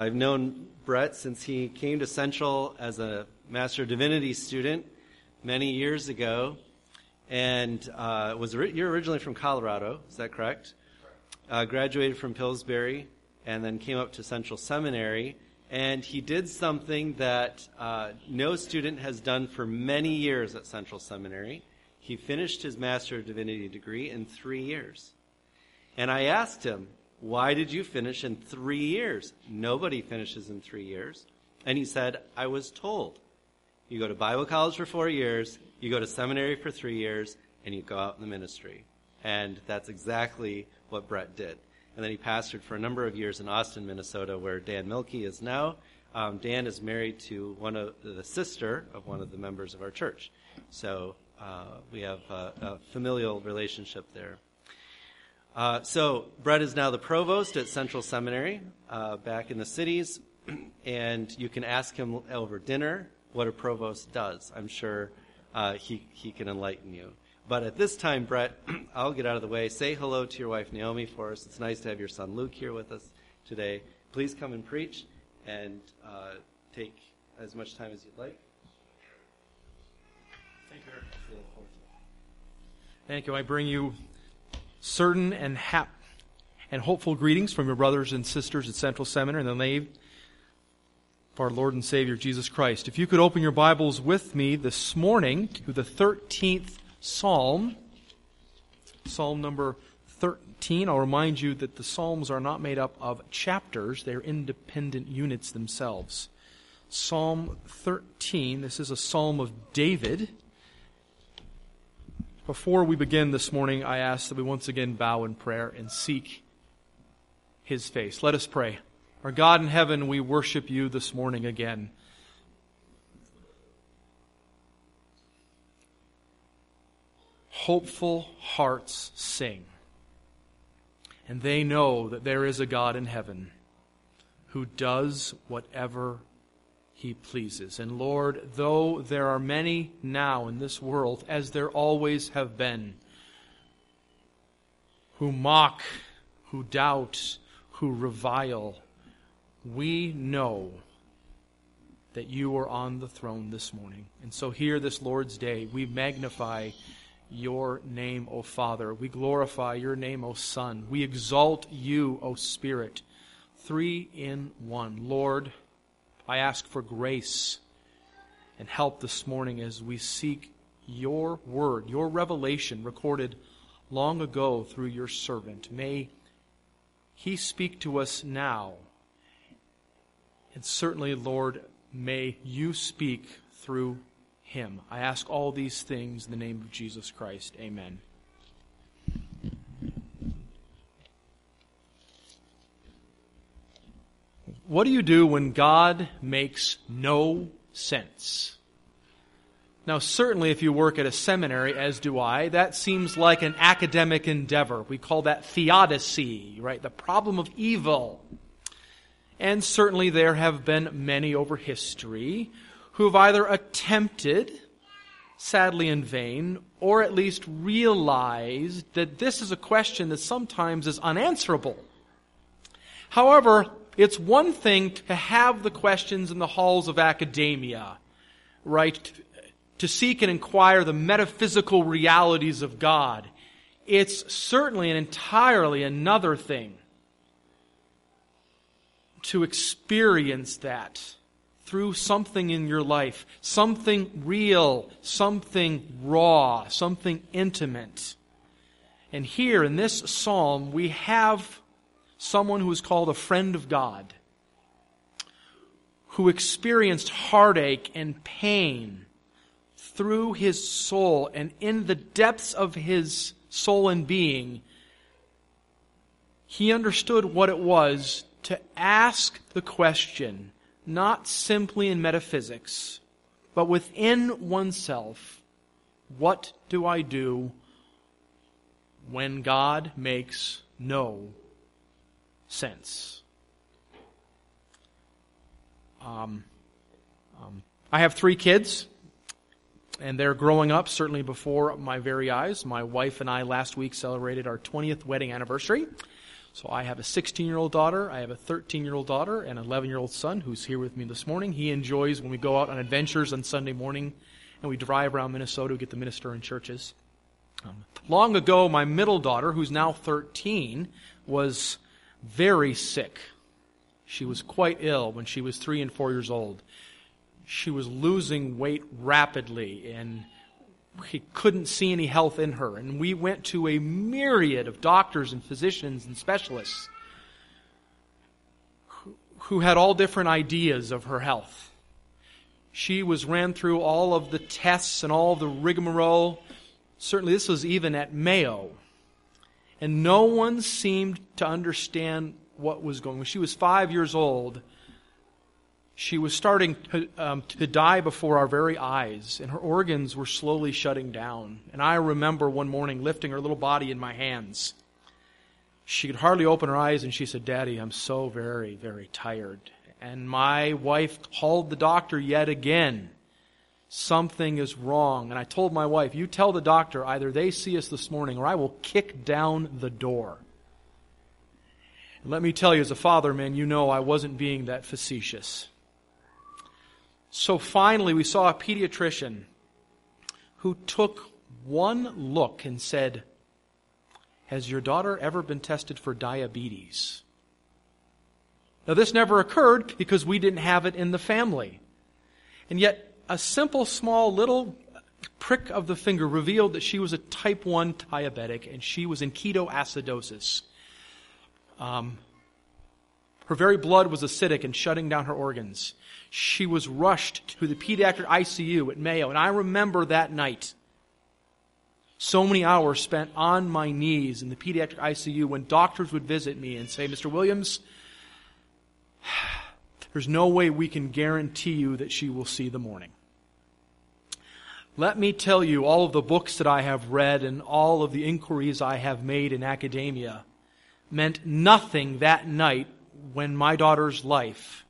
I've known Bret since he came to Central as a Master of Divinity student many years ago, and uh, was you're originally from Colorado, is that correct? Uh, graduated from Pillsbury, and then came up to Central Seminary, and he did something that uh, no student has done for many years at Central Seminary. He finished his Master of Divinity degree in three years, and I asked him, why did you finish in three years? Nobody finishes in three years. And he said, I was told. You go to Bible college for four years, you go to seminary for three years, and you go out in the ministry. And that's exactly what Bret did. And then he pastored for a number of years in Austin, Minnesota, where Dan Milkey is now. Um, Dan is married to one of the sister of one of the members of our church. So uh, we have a, a familial relationship there. Uh, so Bret is now the provost at Central Seminary uh, back in the cities, and you can ask him over dinner what a provost does. I'm sure uh, he he can enlighten you. But at this time, Bret, I'll get out of the way. Say hello to your wife Naomi for us. It's nice to have your son Luke here with us today. Please come and preach and uh, take as much time as you'd like. Thank you. Thank you. I bring you certain and hap- and hopeful greetings from your brothers and sisters at Central Seminary in the name of our Lord and Savior Jesus Christ. If you could open your Bibles with me this morning to the 13th Psalm, Psalm number 13. I'll remind you that the Psalms are not made up of chapters, they're independent units themselves. Psalm 13, this is a psalm of David. Before we begin this morning, I ask that we once again bow in prayer and seek His face. Let us pray. Our God in heaven, we worship you this morning again. Hopeful hearts sing, and they know that there is a God in heaven who does whatever he pleases. And Lord, though there are many now in this world, as there always have been, who mock, who doubt, who revile, we know that you are on the throne this morning. And so here, this Lord's Day, we magnify your name, O Father. We glorify your name, O Son. We exalt you, O Spirit. Three in one. Lord, I ask for grace and help this morning as we seek your word, your revelation recorded long ago through your servant. May he speak to us now. And certainly, Lord, may you speak through him. I ask all these things in the name of Jesus Christ. Amen. What do you do when God makes no sense? Now, certainly, if you work at a seminary, as do I, that seems like an academic endeavor. We call that theodicy, right? The problem of evil. And certainly, there have been many over history who have either attempted, sadly in vain, or at least realized that this is a question that sometimes is unanswerable. However, it's one thing to have the questions in the halls of academia, right? To seek and inquire the metaphysical realities of God. It's certainly and entirely another thing to experience that through something in your life, something real, something raw, something intimate. And here in this psalm, we have someone who was called a friend of God, who experienced heartache and pain through his soul and in the depths of his soul and being, he understood what it was to ask the question, not simply in metaphysics, but within oneself, what do I do when God makes no sense. Um, um, I have three kids, and they're growing up certainly before my very eyes. My wife and I last week celebrated our 20th wedding anniversary. So I have a 16 year old daughter, I have a 13 year old daughter, and an 11 year old son who's here with me this morning. He enjoys when we go out on adventures on Sunday morning and we drive around Minnesota to get to minister in churches. Um, long ago, my middle daughter, who's now 13, was very sick. She was quite ill when she was three and four years old. She was losing weight rapidly and he couldn't see any health in her. And we went to a myriad of doctors and physicians and specialists who, had all different ideas of her health. She was ran through all of the tests and all the rigmarole. Certainly, this was even at Mayo. And no one seemed to understand what was going on. When she was five years old, she was starting to, um, to, die before our very eyes, and her organs were slowly shutting down. And I remember one morning lifting her little body in my hands. She could hardly open her eyes, and she said, Daddy, I'm so very, very tired. And my wife called the doctor yet again. Something is wrong. And I told my wife, You tell the doctor either they see us this morning or I will kick down the door. And let me tell you, as a father, man, you know I wasn't being that facetious. So finally, we saw a pediatrician who took one look and said, Has your daughter ever been tested for diabetes? Now, this never occurred because we didn't have it in the family. And yet, a simple, small, little prick of the finger revealed that she was a type 1 diabetic and she was in ketoacidosis. Um, her very blood was acidic and shutting down her organs. She was rushed to the pediatric ICU at Mayo, and I remember that night. So many hours spent on my knees in the pediatric ICU when doctors would visit me and say, Mr. Williams, there's no way we can guarantee you that she will see the morning. Let me tell you, all of the books that I have read and all of the inquiries I have made in academia meant nothing that night when my daughter's life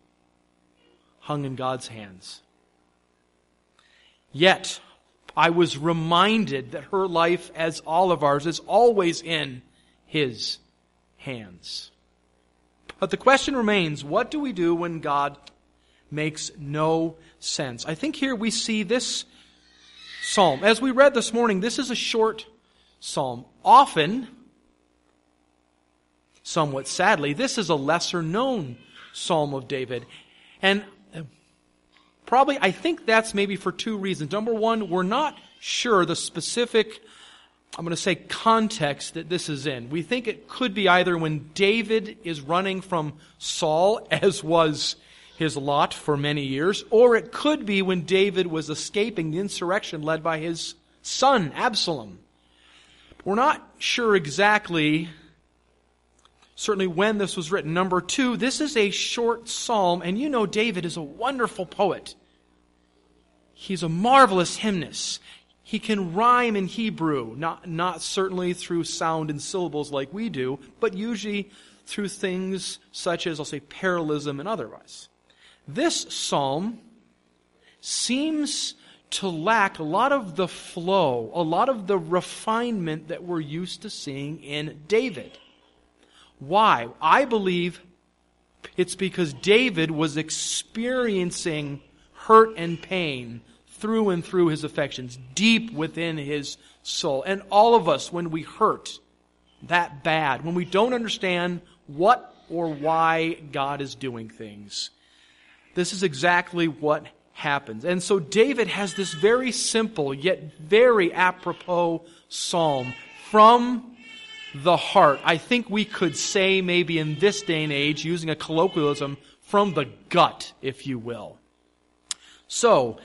hung in God's hands. Yet, I was reminded that her life, as all of ours, is always in His hands. But the question remains what do we do when God makes no sense? I think here we see this psalm. As we read this morning, this is a short psalm. Often, somewhat sadly, this is a lesser known Psalm of David. And probably, I think that's maybe for two reasons. Number one, we're not sure the specific, I'm going to say, context that this is in. We think it could be either when David is running from Saul, as was his lot for many years, or it could be when David was escaping the insurrection led by his son, Absalom. We're not sure exactly certainly when this was written. Number two, this is a short psalm, and you know David is a wonderful poet. He's a marvelous hymnist. He can rhyme in Hebrew, not, not certainly through sound and syllables like we do, but usually through things such as, I'll say, parallelism and otherwise. This psalm seems to lack a lot of the flow, a lot of the refinement that we're used to seeing in David. Why? I believe it's because David was experiencing hurt and pain through and through his affections, deep within his soul. And all of us, when we hurt that bad, when we don't understand what or why God is doing things, this is exactly what happens. And so David has this very simple yet very apropos psalm from the heart. I think we could say, maybe in this day and age, using a colloquialism, from the gut, if you will. So,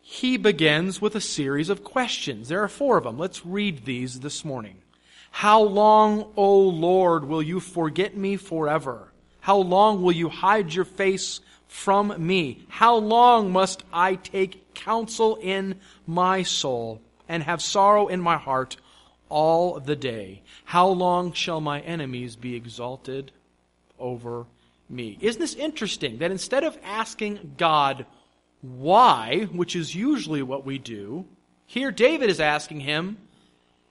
he begins with a series of questions. There are four of them. Let's read these this morning. How long, O Lord, will you forget me forever? How long will you hide your face from me? How long must I take counsel in my soul and have sorrow in my heart all the day? How long shall my enemies be exalted over me? Isn't this interesting that instead of asking God why, which is usually what we do, here David is asking him,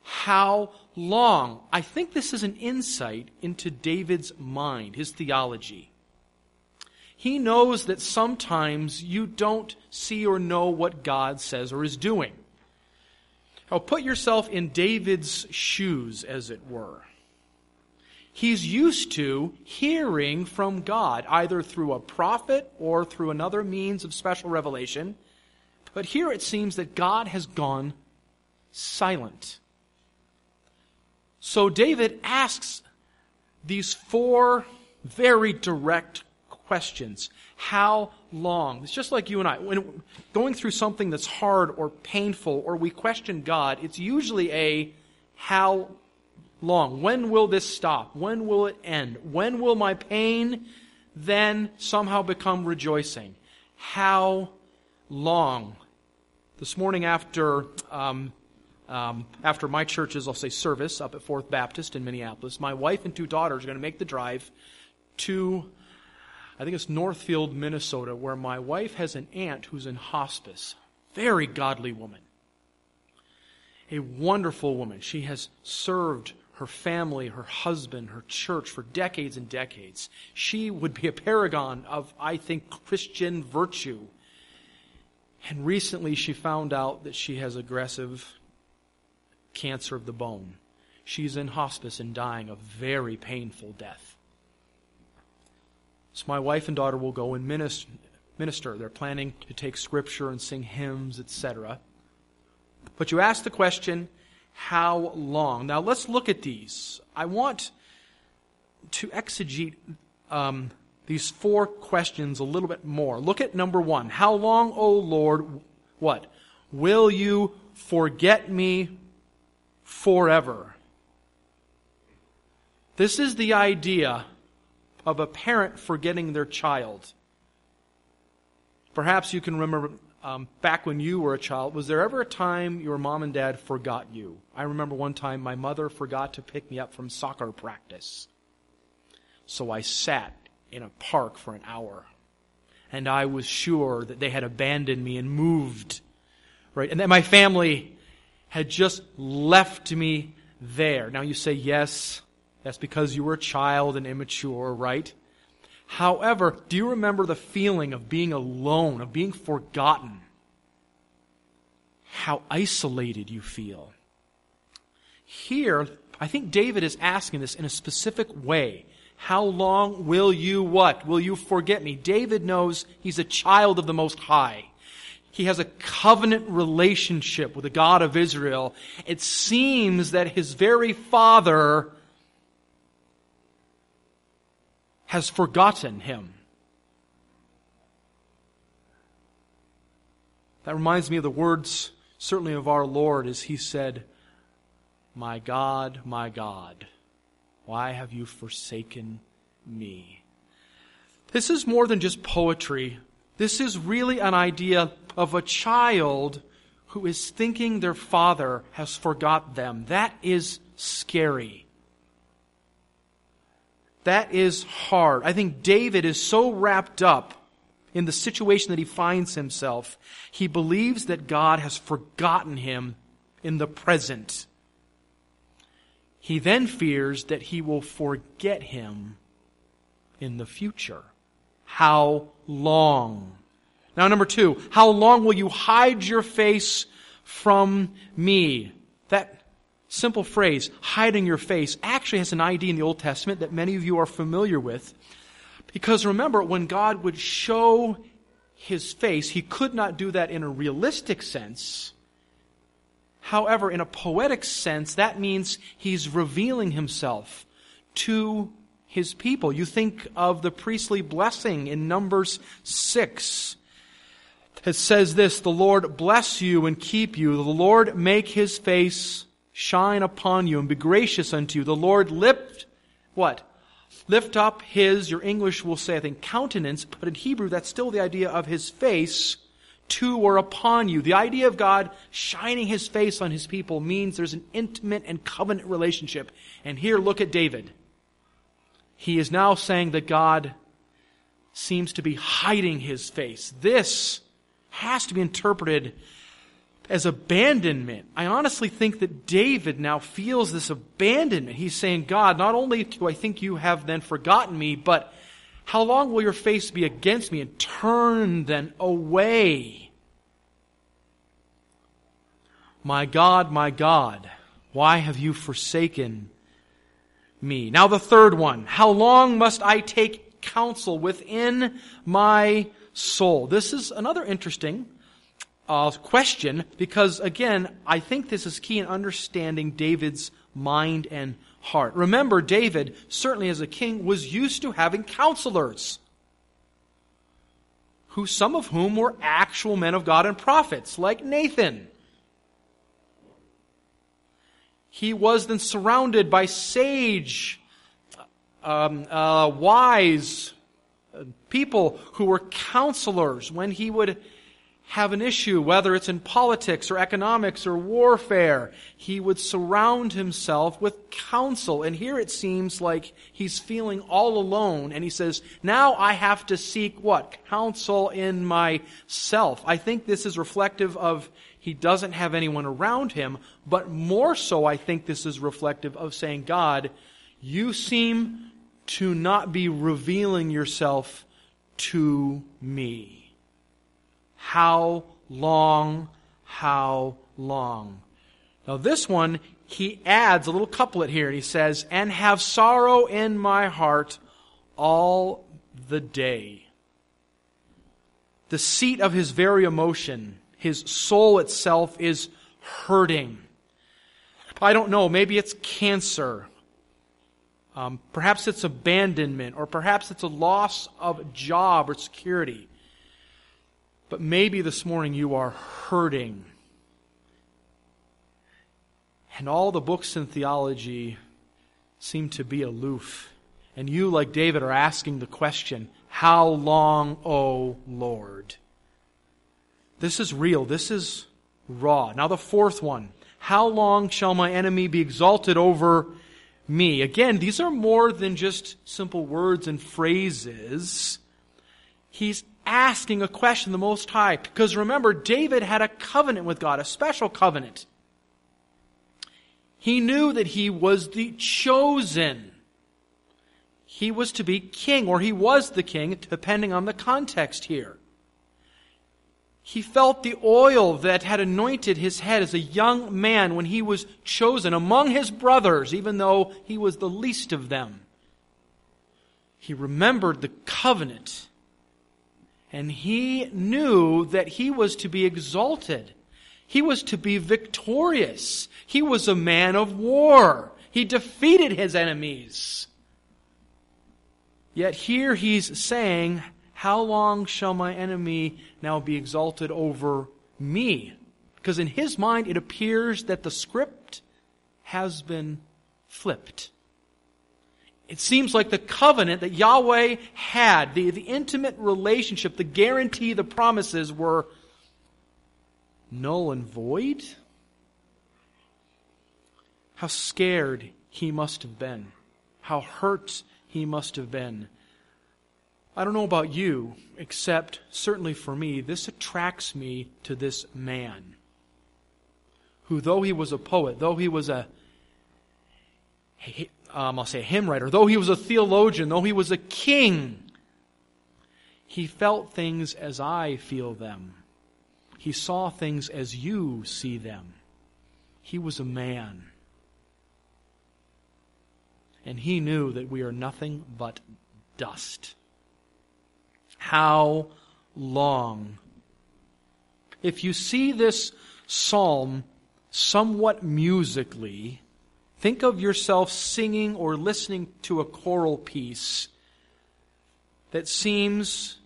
How long? I think this is an insight into David's mind, his theology. He knows that sometimes you don't see or know what God says or is doing. Now, put yourself in David's shoes, as it were. He's used to hearing from God, either through a prophet or through another means of special revelation. But here it seems that God has gone silent. So David asks these four very direct questions. How long? It's just like you and I. When going through something that's hard or painful or we question God, it's usually a how long? When will this stop? When will it end? When will my pain then somehow become rejoicing? How long? This morning after um, um, after my church's, I'll say, service up at Fourth Baptist in Minneapolis, my wife and two daughters are going to make the drive to, I think it's Northfield, Minnesota, where my wife has an aunt who's in hospice. Very godly woman. A wonderful woman. She has served her family, her husband, her church for decades and decades. She would be a paragon of, I think, Christian virtue. And recently she found out that she has aggressive cancer of the bone. She's in hospice and dying a very painful death. So my wife and daughter will go and minister. They're planning to take scripture and sing hymns, etc. But you ask the question, how long? Now let's look at these. I want to exegete um, these four questions a little bit more. Look at number one. How long, O Lord, what? Will you forget me forever. This is the idea of a parent forgetting their child. Perhaps you can remember um, back when you were a child, was there ever a time your mom and dad forgot you? I remember one time my mother forgot to pick me up from soccer practice. So I sat in a park for an hour. And I was sure that they had abandoned me and moved. Right? And that my family had just left me there. Now you say, yes, that's because you were a child and immature, right? However, do you remember the feeling of being alone, of being forgotten? How isolated you feel. Here, I think David is asking this in a specific way. How long will you what? Will you forget me? David knows he's a child of the Most High. He has a covenant relationship with the God of Israel. It seems that his very father has forgotten him. That reminds me of the words, certainly of our Lord, as he said, My God, my God, why have you forsaken me? This is more than just poetry. This is really an idea of a child who is thinking their father has forgot them. That is scary. That is hard. I think David is so wrapped up in the situation that he finds himself, he believes that God has forgotten him in the present. He then fears that he will forget him in the future. How long? Now, number two, how long will you hide your face from me? That simple phrase, hiding your face, actually has an idea in the Old Testament that many of you are familiar with. Because remember, when God would show his face, he could not do that in a realistic sense. However, in a poetic sense, that means he's revealing himself to his people. You think of the priestly blessing in Numbers 6 it says this, the Lord bless you and keep you. The Lord make his face shine upon you and be gracious unto you. The Lord lift, what? Lift up his, your English will say, I think, countenance, but in Hebrew that's still the idea of his face to or upon you. The idea of God shining his face on his people means there's an intimate and covenant relationship. And here, look at David. He is now saying that God seems to be hiding his face. This has to be interpreted as abandonment. I honestly think that David now feels this abandonment. He's saying, God, not only do I think you have then forgotten me, but how long will your face be against me and turn then away? My God, my God, why have you forsaken me? Now the third one. How long must I take counsel within my soul? This is another interesting uh, question because, again, I think this is key in understanding David's mind and heart. Remember, David, certainly as a king, was used to having counselors. Who, some of whom were actual men of God and prophets, like Nathan. He was then surrounded by sage, um, uh, wise people who were counselors when he would have an issue, whether it's in politics or economics or warfare, he would surround himself with counsel. And here it seems like he's feeling all alone and he says, now I have to seek what? Counsel in myself. I think this is reflective of he doesn't have anyone around him, but more so I think this is reflective of saying, God, you seem to not be revealing yourself to me. How long? How long? Now, this one, he adds a little couplet here, and he says, And have sorrow in my heart all the day. The seat of his very emotion, his soul itself, is hurting. I don't know, maybe it's cancer. Um, perhaps it's abandonment, or perhaps it's a loss of job or security. But maybe this morning you are hurting. And all the books in theology seem to be aloof. And you, like David, are asking the question How long, O Lord? This is real. This is raw. Now, the fourth one How long shall my enemy be exalted over me? Again, these are more than just simple words and phrases. He's asking a question the Most High. Because remember, David had a covenant with God, a special covenant. He knew that he was the chosen. He was to be king, or he was the king, depending on the context here. He felt the oil that had anointed his head as a young man when he was chosen among his brothers, even though he was the least of them. He remembered the covenant and he knew that he was to be exalted. He was to be victorious. He was a man of war. He defeated his enemies. Yet here he's saying, How long shall my enemy now be exalted over me? Because in his mind, it appears that the script has been flipped. It seems like the covenant that Yahweh had, the, the intimate relationship, the guarantee, the promises were null and void. How scared he must have been. How hurt he must have been. I don't know about you, except certainly for me, this attracts me to this man. Who, though he was a poet, though he was a um, I'll say a hymn writer, though he was a theologian, though he was a king, he felt things as I feel them. He saw things as you see them. He was a man. And he knew that we are nothing but dust. How long? If you see this psalm somewhat musically, Think of yourself singing or listening to a choral piece that seems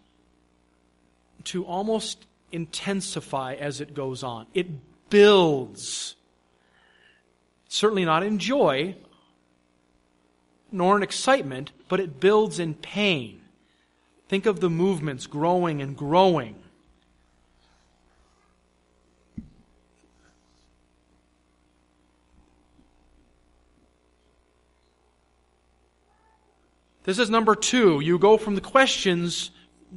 to almost intensify as it goes on. It builds. Certainly not in joy, nor in excitement, but it builds in pain. Think of the movements growing and growing. This is number two. You go from the questions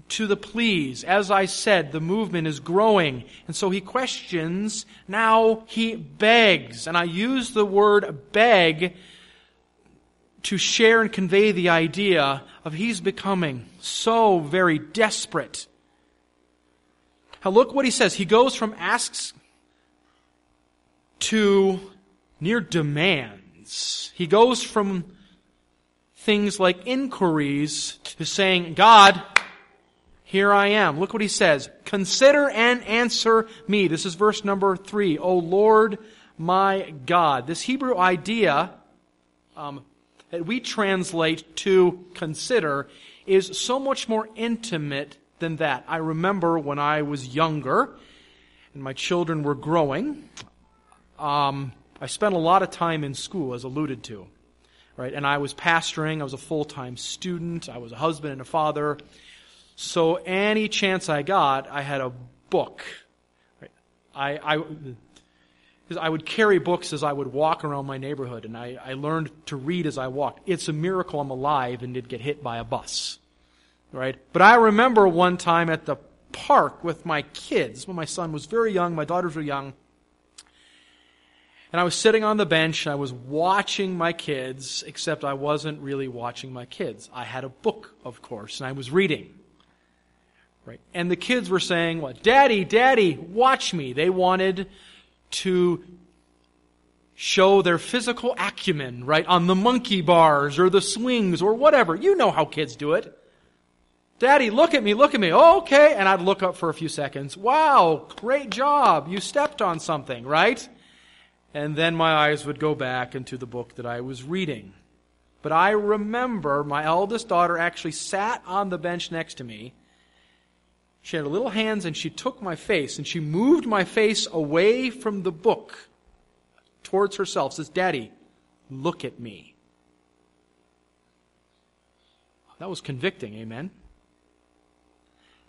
to the pleas. As I said, the movement is growing. And so he questions, now he begs. And I use the word beg to share and convey the idea of he's becoming so very desperate. Now look what he says. He goes from asks to near demands. He goes from things like inquiries to saying, God, here I am. Look what he says. Consider and answer me. This is verse number three. O Lord my God. This Hebrew idea um, that we translate to consider is so much more intimate than that. I remember when I was younger and my children were growing, um, I spent a lot of time in school, as alluded to. Right? And I was pastoring, I was a full time student, I was a husband and a father. So any chance I got, I had a book. I, I, because I would carry books as I would walk around my neighborhood, and I, I learned to read as I walked. It's a miracle I'm alive and didn't get hit by a bus. Right? But I remember one time at the park with my kids, when my son was very young, my daughters were young, and I was sitting on the bench, I was watching my kids, except I wasn't really watching my kids. I had a book, of course, and I was reading. Right. And the kids were saying, what? Daddy, Daddy, watch me. They wanted to show their physical acumen, right, on the monkey bars or the swings or whatever. You know how kids do it. Daddy, look at me, look at me. Oh, okay. And I'd look up for a few seconds. Wow, great job. You stepped on something, right? And then my eyes would go back into the book that I was reading. But I remember my eldest daughter actually sat on the bench next to me she had her little hands and she took my face and she moved my face away from the book towards herself. Says, Daddy, look at me. That was convicting, amen?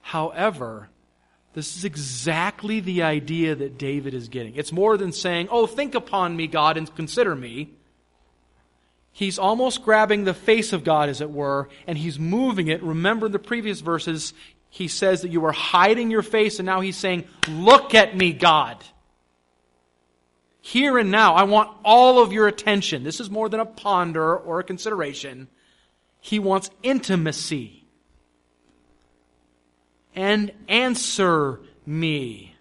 However, this is exactly the idea that David is getting. It's more than saying, Oh, think upon me, God, and consider me. He's almost grabbing the face of God, as it were, and he's moving it. Remember the previous verses he says that you were hiding your face, and now he's saying, Look at me, God. Here and now, I want all of your attention. This is more than a ponder or a consideration. He wants intimacy. And answer me.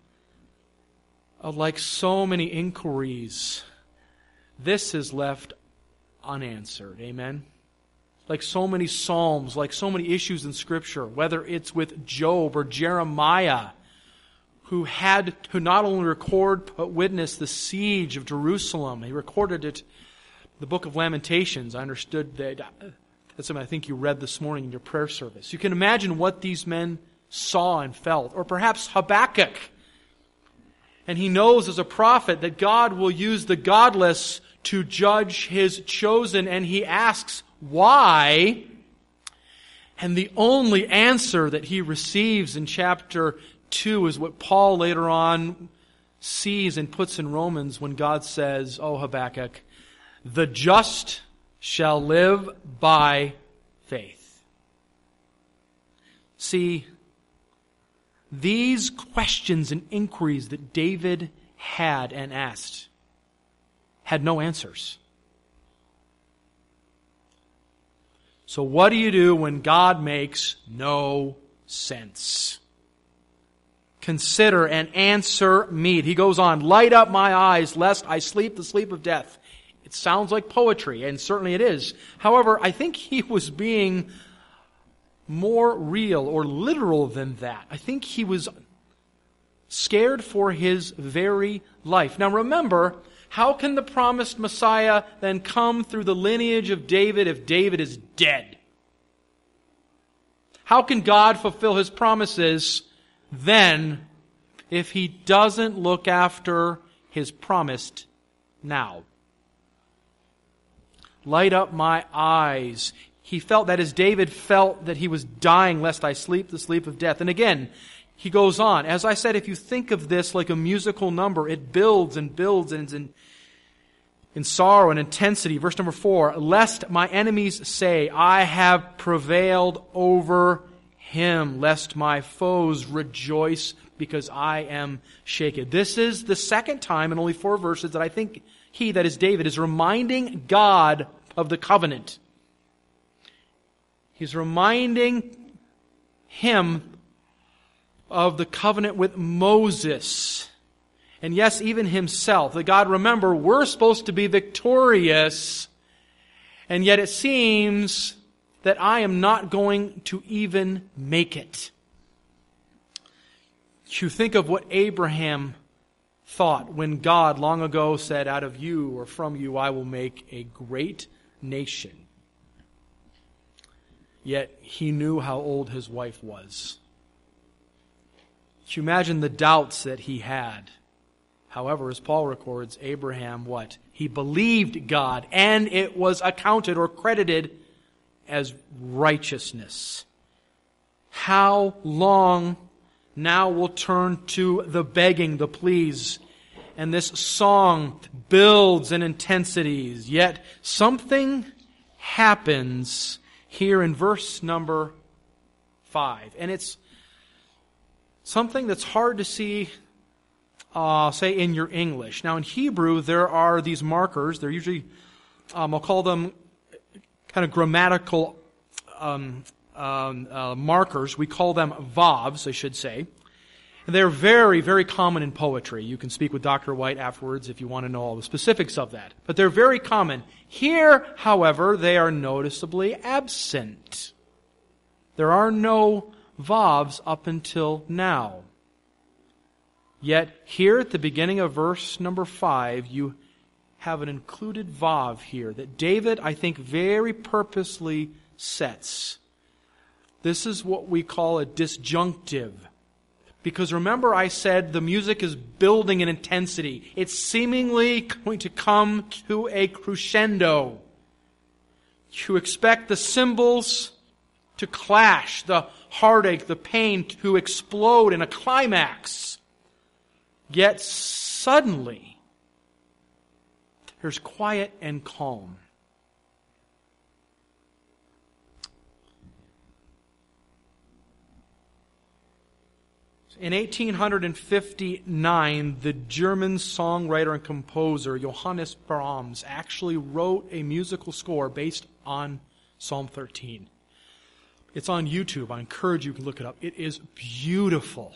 Uh, like so many inquiries, this is left unanswered. Amen like so many Psalms, like so many issues in Scripture, whether it's with Job or Jeremiah, who had to not only record but witness the siege of Jerusalem. He recorded it the book of Lamentations. I understood that. Uh, that's something I think you read this morning in your prayer service. You can imagine what these men saw and felt. Or perhaps Habakkuk. And he knows as a prophet that God will use the godless to judge his chosen, and he asks, why? And the only answer that he receives in chapter 2 is what Paul later on sees and puts in Romans when God says, Oh, Habakkuk, the just shall live by faith. See, these questions and inquiries that David had and asked had no answers. So, what do you do when God makes no sense? Consider and answer me. He goes on, light up my eyes, lest I sleep the sleep of death. It sounds like poetry, and certainly it is. However, I think he was being more real or literal than that. I think he was scared for his very life. Now remember, how can the promised Messiah then come through the lineage of David if David is dead? How can God fulfill his promises then if he doesn't look after his promised now? Light up my eyes. He felt that as David felt that he was dying lest I sleep the sleep of death. And again, he goes on. As I said, if you think of this like a musical number, it builds and builds and in, in sorrow and intensity. Verse number four, lest my enemies say, I have prevailed over him, lest my foes rejoice because I am shaken. This is the second time in only four verses that I think he, that is David, is reminding God of the covenant. He's reminding him of the covenant with Moses. And yes, even himself. That God, remember, we're supposed to be victorious. And yet it seems that I am not going to even make it. You think of what Abraham thought when God long ago said, Out of you or from you I will make a great nation. Yet he knew how old his wife was. Can you imagine the doubts that he had? However, as Paul records, Abraham, what? He believed God, and it was accounted or credited as righteousness. How long now we'll turn to the begging, the pleas. And this song builds in intensities, yet something happens here in verse number five. And it's something that's hard to see, uh, say, in your English. Now, in Hebrew, there are these markers. They're usually, um, I'll call them kind of grammatical um, um, uh, markers. We call them vavs, I should say. They're very, very common in poetry. You can speak with Dr. White afterwards if you want to know all the specifics of that. But they're very common. Here, however, they are noticeably absent. There are no vavs up until now. Yet, here at the beginning of verse number 5, you have an included vav here that David, I think, very purposely sets. This is what we call a disjunctive. Because remember, I said the music is building in intensity. It's seemingly going to come to a crescendo. You expect the cymbals to clash, the heartache, the pain to explode in a climax. Yet suddenly, there's quiet and calm. In 1859, the German songwriter and composer Johannes Brahms actually wrote a musical score based on Psalm 13. It's on YouTube. I encourage you to look it up. It is beautiful.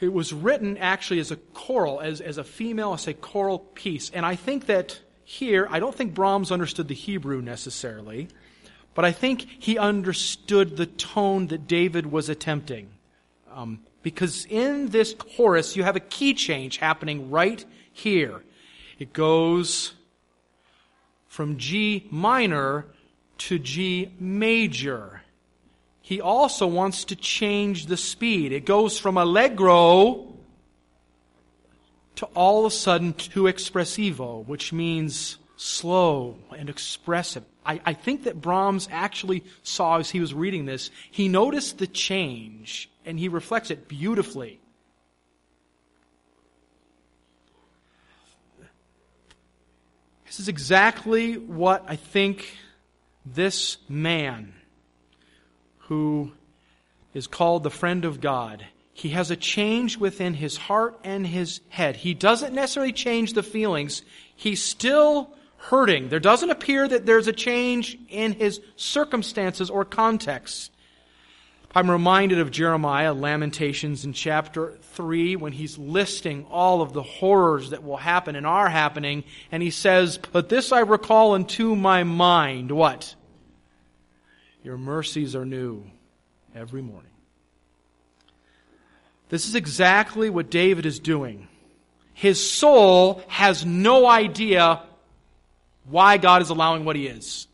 It was written actually as a choral, as, as a female, I say choral piece. And I think that here, I don't think Brahms understood the Hebrew necessarily. But I think he understood the tone that David was attempting. Um, because in this chorus, you have a key change happening right here. It goes from G minor to G major. He also wants to change the speed. It goes from allegro to all of a sudden to expressivo, which means slow and expressive. I, I think that Brahms actually saw as he was reading this, he noticed the change and he reflects it beautifully. This is exactly what I think this man who is called the friend of God, he has a change within his heart and his head. He doesn't necessarily change the feelings. He still hurting. There doesn't appear that there's a change in his circumstances or context. I'm reminded of Jeremiah, Lamentations in chapter 3, when he's listing all of the horrors that will happen and are happening, and he says, But this I recall into my mind. What? Your mercies are new every morning. This is exactly what David is doing. His soul has no idea why God is allowing what he is.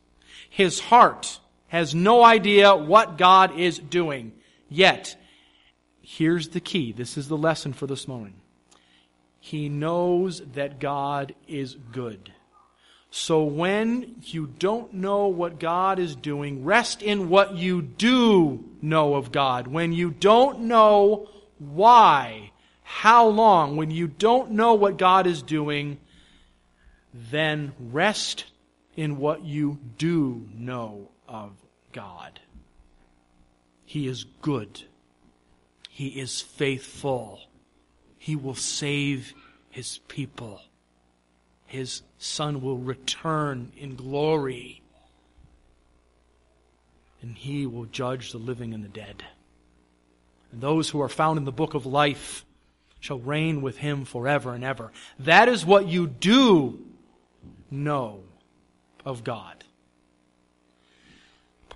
His heart has no idea what God is doing. Yet, here's the key. This is the lesson for this morning. He knows that God is good. So when you don't know what God is doing, rest in what you do know of God. When you don't know why, how long, when you don't know what God is doing, then rest in what you do know of God. He is good. He is faithful. He will save his people. His son will return in glory. And he will judge the living and the dead. And those who are found in the book of life shall reign with him forever and ever. That is what you do know of God.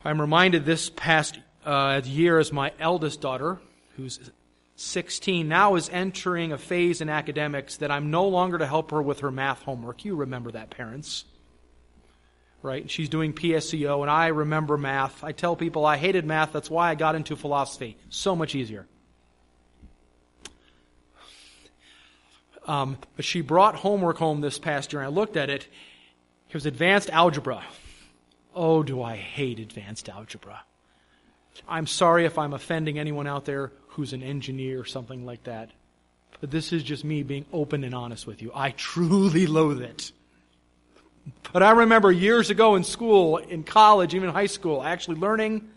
I'm reminded this past uh, year as my eldest daughter, who's 16, now is entering a phase in academics that I'm no longer to help her with her math homework. You remember that, parents. Right? She's doing PSEO, and I remember math. I tell people I hated math. That's why I got into philosophy. So much easier. Um, but she brought homework home this past year, and I looked at it. It was advanced algebra. Oh, do I hate advanced algebra. I'm sorry if I'm offending anyone out there who's an engineer or something like that. But this is just me being open and honest with you. I truly loathe it. But I remember years ago in school, in college, even in high school, actually learning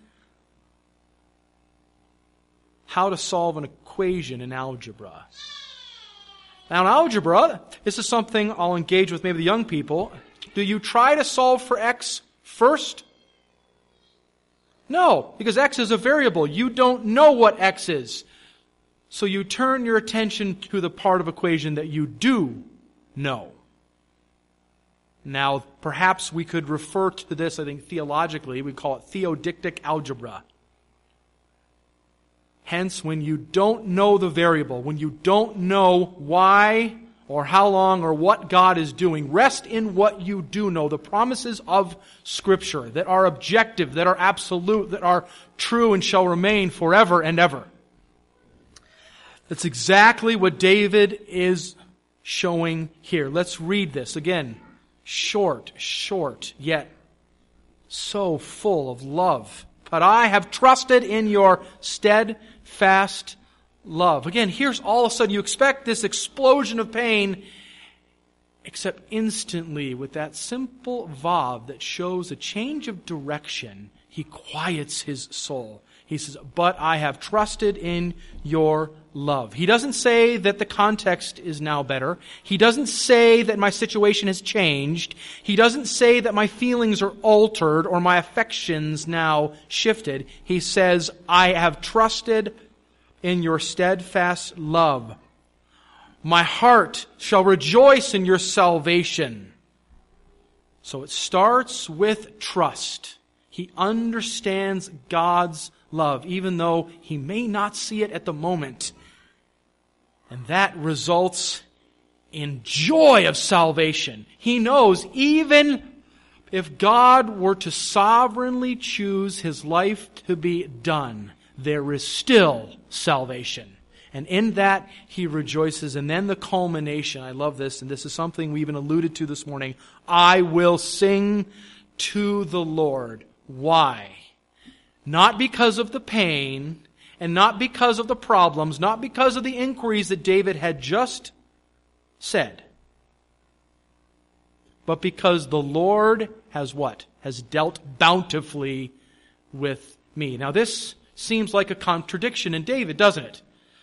how to solve an equation in algebra. Now, in algebra, this is something I'll engage with maybe the young people. Do you try to solve for x first? No, because x is a variable. You don't know what x is. So you turn your attention to the part of equation that you do know. Now, perhaps we could refer to this, I think, theologically. We call it theodictic algebra. Hence, when you don't know the variable, when you don't know why or how long or what God is doing, rest in what you do know, the promises of Scripture that are objective, that are absolute, that are true and shall remain forever and ever. That's exactly what David is showing here. Let's read this again. Short, short, yet so full of love. But I have trusted in your stead fast love. Again, here's all of a sudden you expect this explosion of pain, except instantly with that simple vav that shows a change of direction, he quiets his soul. He says, But I have trusted in your love. He doesn't say that the context is now better. He doesn't say that my situation has changed. He doesn't say that my feelings are altered or my affections now shifted. He says, I have trusted in your steadfast love. My heart shall rejoice in your salvation. So it starts with trust. He understands God's love, even though he may not see it at the moment. And that results in joy of salvation. He knows even if God were to sovereignly choose his life to be done, there is still salvation. And in that, he rejoices. And then the culmination, I love this, and this is something we even alluded to this morning. I will sing to the Lord. Why? Not because of the pain, and not because of the problems, not because of the inquiries that David had just said, but because the Lord has what? Has dealt bountifully with me. Now this seems like a contradiction in David, doesn't it?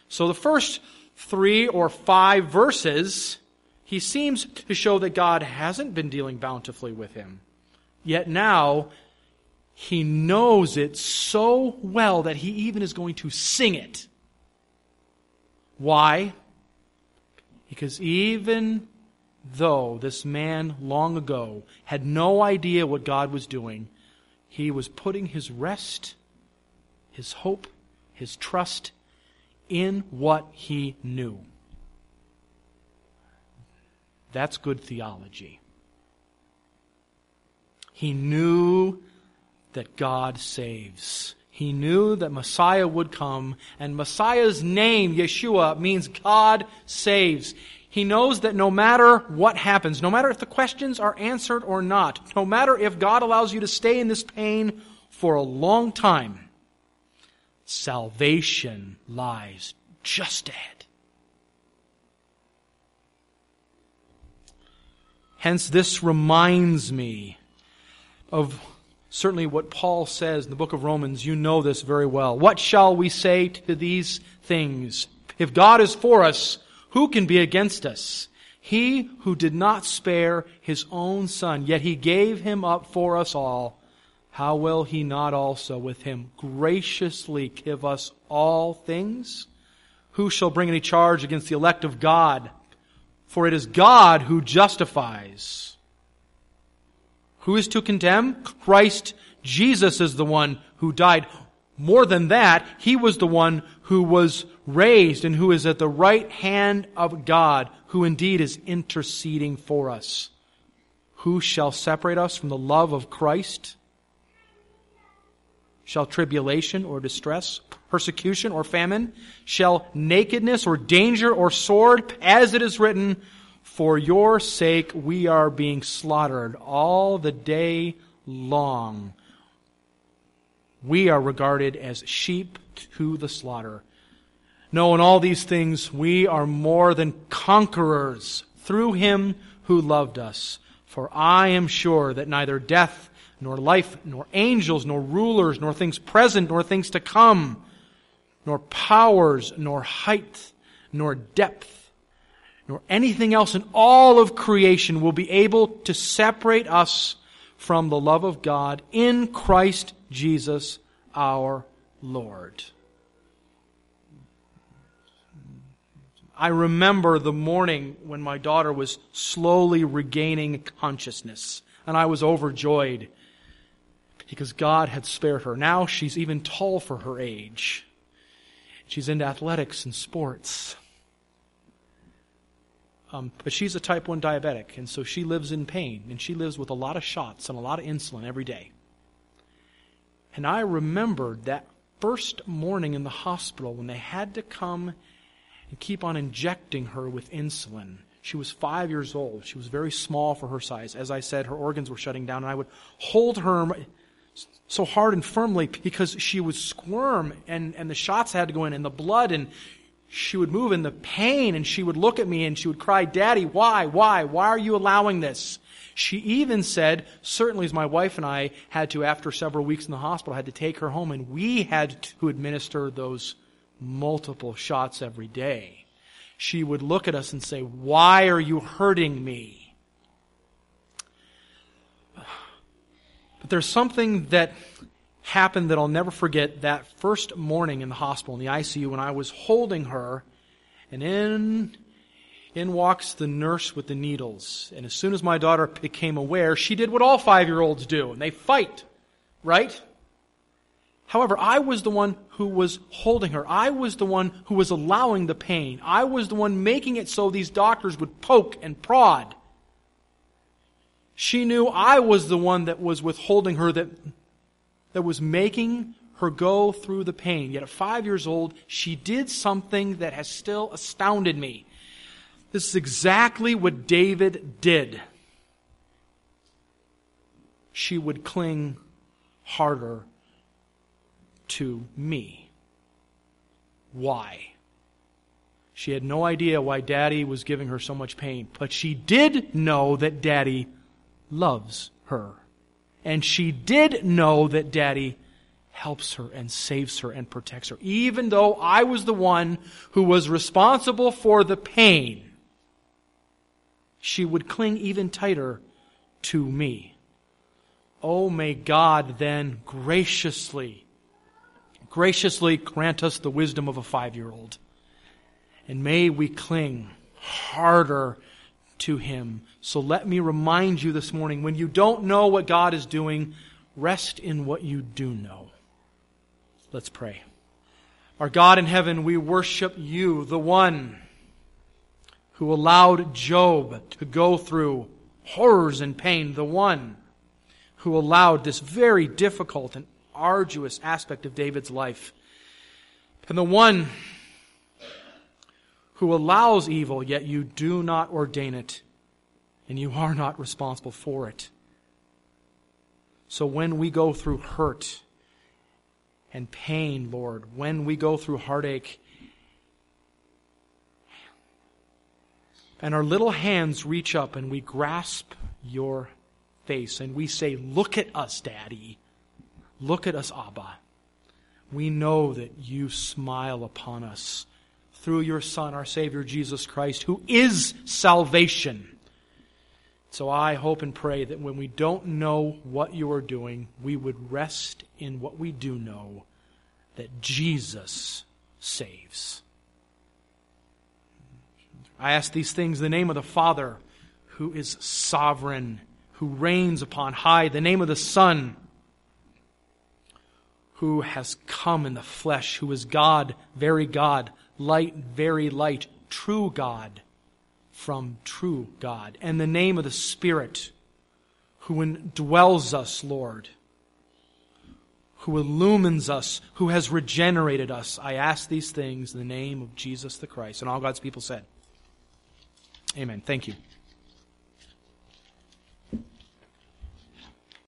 So the first three or five verses, he seems to show that God hasn't been dealing bountifully with him. Yet now, he knows it so well that he even is going to sing it. Why? Because even though this man long ago had no idea what God was doing, he was putting his rest his hope, his trust in what he knew. That's good theology. He knew that God saves. He knew that Messiah would come, and Messiah's name, Yeshua, means God saves. He knows that no matter what happens, no matter if the questions are answered or not, no matter if God allows you to stay in this pain for a long time, salvation lies just ahead. Hence, this reminds me of certainly what Paul says in the book of Romans, you know this very well. What shall we say to these things? If God is for us, who can be against us? He who did not spare his own son, yet he gave him up for us all, how will he not also with him graciously give us all things? Who shall bring any charge against the elect of God? For it is God who justifies. Who is to condemn? Christ Jesus is the one who died. More than that, he was the one who was raised and who is at the right hand of God, who indeed is interceding for us. Who shall separate us from the love of Christ? Shall tribulation or distress, persecution or famine? Shall nakedness or danger or sword? As it is written, For your sake we are being slaughtered all the day long. We are regarded as sheep to the slaughter. No, in all these things we are more than conquerors through him who loved us. For I am sure that neither death, nor life, nor angels, nor rulers, nor things present, nor things to come, nor powers, nor height, nor depth, nor anything else in all of creation will be able to separate us from the love of God in Christ Jesus our Lord. I remember the morning when my daughter was slowly regaining consciousness, and I was overjoyed because God had spared her. Now she's even tall for her age. She's into athletics and sports. Um, but she's a type 1 diabetic, and so she lives in pain, and she lives with a lot of shots and a lot of insulin every day. And I remembered that first morning in the hospital when they had to come and keep on injecting her with insulin. She was five years old. She was very small for her size. As I said, her organs were shutting down, and I would hold her so hard and firmly because she would squirm, and, and the shots had to go in, and the blood, and she would move in the pain, and she would look at me and she would cry, Daddy, why, why, why are you allowing this? She even said, certainly as my wife and I had to, after several weeks in the hospital, had to take her home, and we had to administer those multiple shots every day. She would look at us and say, Why are you hurting me? But there's something that happened that I'll never forget that first morning in the hospital, in the ICU, when I was holding her, and in, in walks the nurse with the needles. And as soon as my daughter became aware, she did what all five year olds do, and they fight, right? However, I was the one who was holding her. I was the one who was allowing the pain. I was the one making it so these doctors would poke and prod. She knew I was the one that was withholding her, that, that was making her go through the pain. Yet at five years old, she did something that has still astounded me. This is exactly what David did. She would cling harder to me. Why? She had no idea why daddy was giving her so much pain, but she did know that daddy loves her. And she did know that daddy helps her and saves her and protects her, even though I was the one who was responsible for the pain. She would cling even tighter to me. Oh, may God then graciously graciously grant us the wisdom of a five year old. And may we cling harder to Him. So let me remind you this morning when you don't know what God is doing, rest in what you do know. Let's pray. Our God in heaven, we worship you, the one who allowed Job to go through horrors and pain, the one who allowed this very difficult and arduous aspect of David's life. And the one who allows evil, yet you do not ordain it, and you are not responsible for it. So when we go through hurt and pain, Lord, when we go through heartache, and our little hands reach up and we grasp your face and we say, Look at us, Daddy. Look at us, Abba. We know that you smile upon us through your Son, our Savior Jesus Christ, who is salvation. So I hope and pray that when we don't know what you are doing, we would rest in what we do know that Jesus saves. I ask these things in the name of the Father, who is sovereign, who reigns upon high, the name of the Son, who has come in the flesh, who is God, very God, light, very light, true God from true God, and the name of the Spirit who indwells us, Lord, who illumines us, who has regenerated us. I ask these things in the name of Jesus the Christ. And all God's people said, Amen. Thank you.